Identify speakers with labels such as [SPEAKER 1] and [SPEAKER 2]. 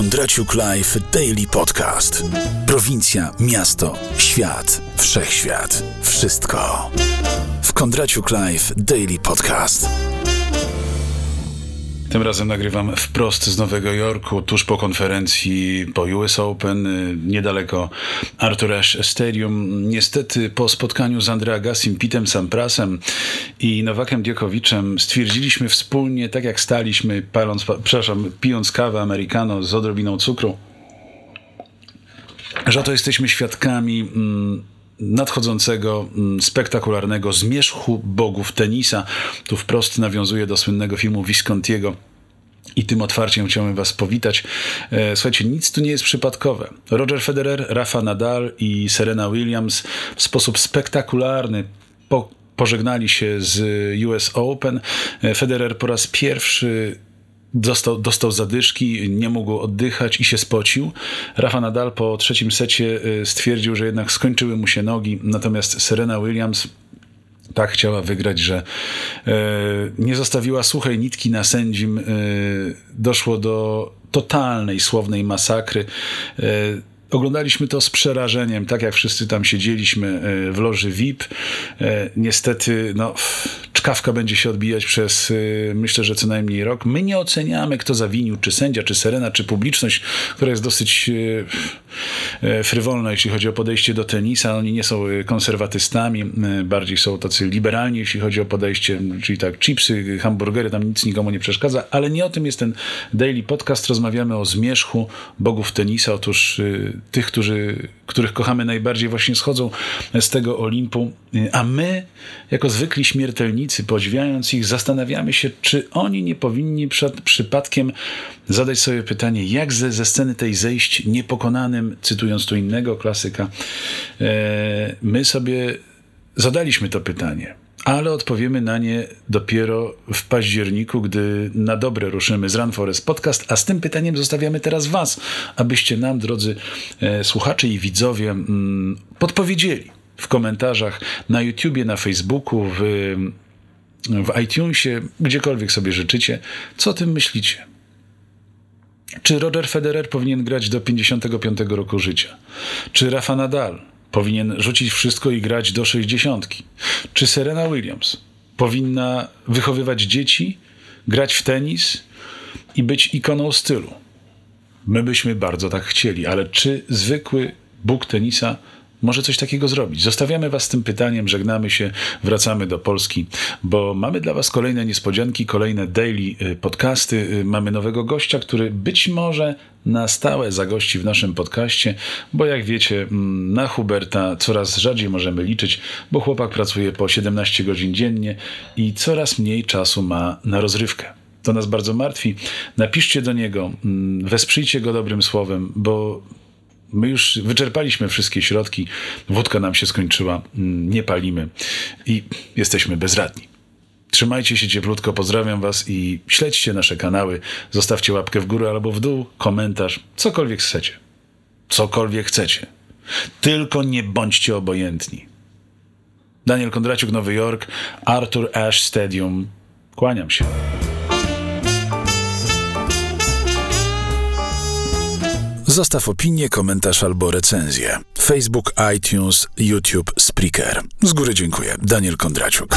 [SPEAKER 1] Kondraciuk Live Daily Podcast. Prowincja, miasto, świat, wszechświat. Wszystko. W Kondraciuk Live Daily Podcast.
[SPEAKER 2] Tym razem nagrywam wprost z Nowego Jorku, tuż po konferencji po US Open, y, niedaleko Arthur Ashe Stadium. Niestety po spotkaniu z Andrea Gassim, Pitem Samprasem i Nowakiem Djokoviczem stwierdziliśmy wspólnie, tak jak staliśmy, paląc, przepraszam, pijąc kawę americano z odrobiną cukru, że to jesteśmy świadkami mm, nadchodzącego mm, spektakularnego zmierzchu bogów tenisa. Tu wprost nawiązuje do słynnego filmu Viscontiego. I tym otwarciem chciałbym Was powitać. E, słuchajcie, nic tu nie jest przypadkowe. Roger Federer, Rafa Nadal i Serena Williams w sposób spektakularny po, pożegnali się z US Open. E, Federer po raz pierwszy Dostał, dostał zadyszki, nie mógł oddychać i się spocił. Rafa Nadal po trzecim secie y, stwierdził, że jednak skończyły mu się nogi, natomiast Serena Williams tak chciała wygrać, że e, nie zostawiła suchej nitki na sędzim. E, doszło do totalnej, słownej masakry. E, oglądaliśmy to z przerażeniem, tak jak wszyscy tam siedzieliśmy w loży VIP. Niestety, no, czkawka będzie się odbijać przez y, myślę, że co najmniej rok. My nie oceniamy, kto zawinił, czy sędzia, czy Serena, czy publiczność, która jest dosyć frywolna, jeśli chodzi o podejście do tenisa. Oni nie są konserwatystami, bardziej są tacy liberalni, jeśli chodzi o podejście, czyli tak, chipsy, hamburgery, tam nic nikomu nie przeszkadza, ale nie o tym jest ten daily podcast. Rozmawiamy o zmierzchu bogów tenisa. Otóż tych, którzy, których kochamy najbardziej, właśnie schodzą z tego Olimpu, a my, jako zwykli śmiertelnicy, podziwiając ich, zastanawiamy się, czy oni nie powinni przed przypadkiem zadać sobie pytanie, jak ze, ze sceny tej zejść niepokonanym, cytując tu innego klasyka. E, my sobie zadaliśmy to pytanie ale odpowiemy na nie dopiero w październiku, gdy na dobre ruszymy z Run Forest Podcast, a z tym pytaniem zostawiamy teraz Was, abyście nam, drodzy e, słuchacze i widzowie, mm, podpowiedzieli w komentarzach na YouTubie, na Facebooku, w w iTunesie, gdziekolwiek sobie życzycie. Co o tym myślicie? Czy Roger Federer powinien grać do 55 roku życia? Czy Rafa Nadal powinien rzucić wszystko i grać do 60? Czy Serena Williams powinna wychowywać dzieci, grać w tenis i być ikoną stylu? My byśmy bardzo tak chcieli, ale czy zwykły Bóg tenisa może coś takiego zrobić. Zostawiamy Was z tym pytaniem, żegnamy się, wracamy do Polski, bo mamy dla Was kolejne niespodzianki, kolejne daily y, podcasty. Y, mamy nowego gościa, który być może na stałe zagości w naszym podcaście, bo jak wiecie, mm, na Huberta coraz rzadziej możemy liczyć, bo chłopak pracuje po 17 godzin dziennie i coraz mniej czasu ma na rozrywkę. To nas bardzo martwi. Napiszcie do niego, mm, wesprzyjcie go dobrym słowem, bo My już wyczerpaliśmy wszystkie środki, wódka nam się skończyła, mm, nie palimy i jesteśmy bezradni. Trzymajcie się cieplutko, pozdrawiam Was i śledźcie nasze kanały. Zostawcie łapkę w górę albo w dół, komentarz, cokolwiek chcecie. Cokolwiek chcecie. Tylko nie bądźcie obojętni. Daniel Kondraciuk, Nowy Jork, Arthur Ashe Stadium. Kłaniam się.
[SPEAKER 1] Zostaw opinię, komentarz albo recenzję. Facebook, iTunes, YouTube, Spreaker. Z góry dziękuję. Daniel Kondraciuk.